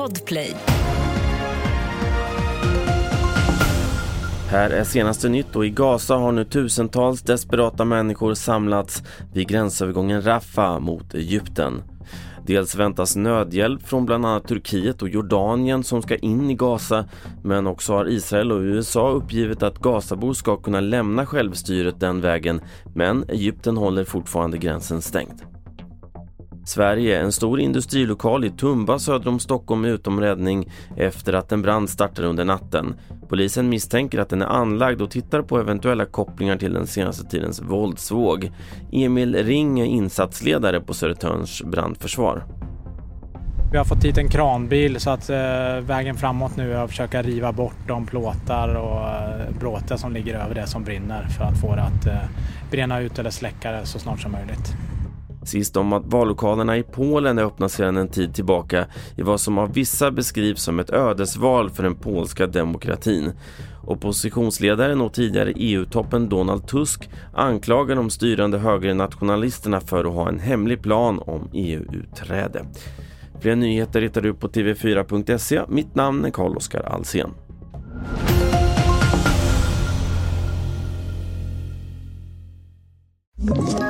Podplay. Här är senaste nytt och i Gaza har nu tusentals desperata människor samlats vid gränsövergången Rafah mot Egypten. Dels väntas nödhjälp från bland annat Turkiet och Jordanien som ska in i Gaza men också har Israel och USA uppgivit att Gazabor ska kunna lämna självstyret den vägen men Egypten håller fortfarande gränsen stängd. Sverige, en stor industrilokal i Tumba söder om Stockholm är utom räddning efter att en brand startade under natten. Polisen misstänker att den är anlagd och tittar på eventuella kopplingar till den senaste tidens våldsvåg. Emil Ring är insatsledare på Södertörns brandförsvar. Vi har fått hit en kranbil så att eh, vägen framåt nu är att försöka riva bort de plåtar och eh, bråte som ligger över det som brinner för att få det att eh, brinna ut eller släcka det så snart som möjligt. Sist om att vallokalerna i Polen är öppna sedan en tid tillbaka i vad som av vissa beskrivs som ett ödesval för den polska demokratin. Oppositionsledaren och tidigare EU-toppen Donald Tusk anklagar de styrande högernationalisterna för att ha en hemlig plan om EU-utträde. Fler nyheter hittar du på tv4.se. Mitt namn är Carl-Oskar Alsen. Ett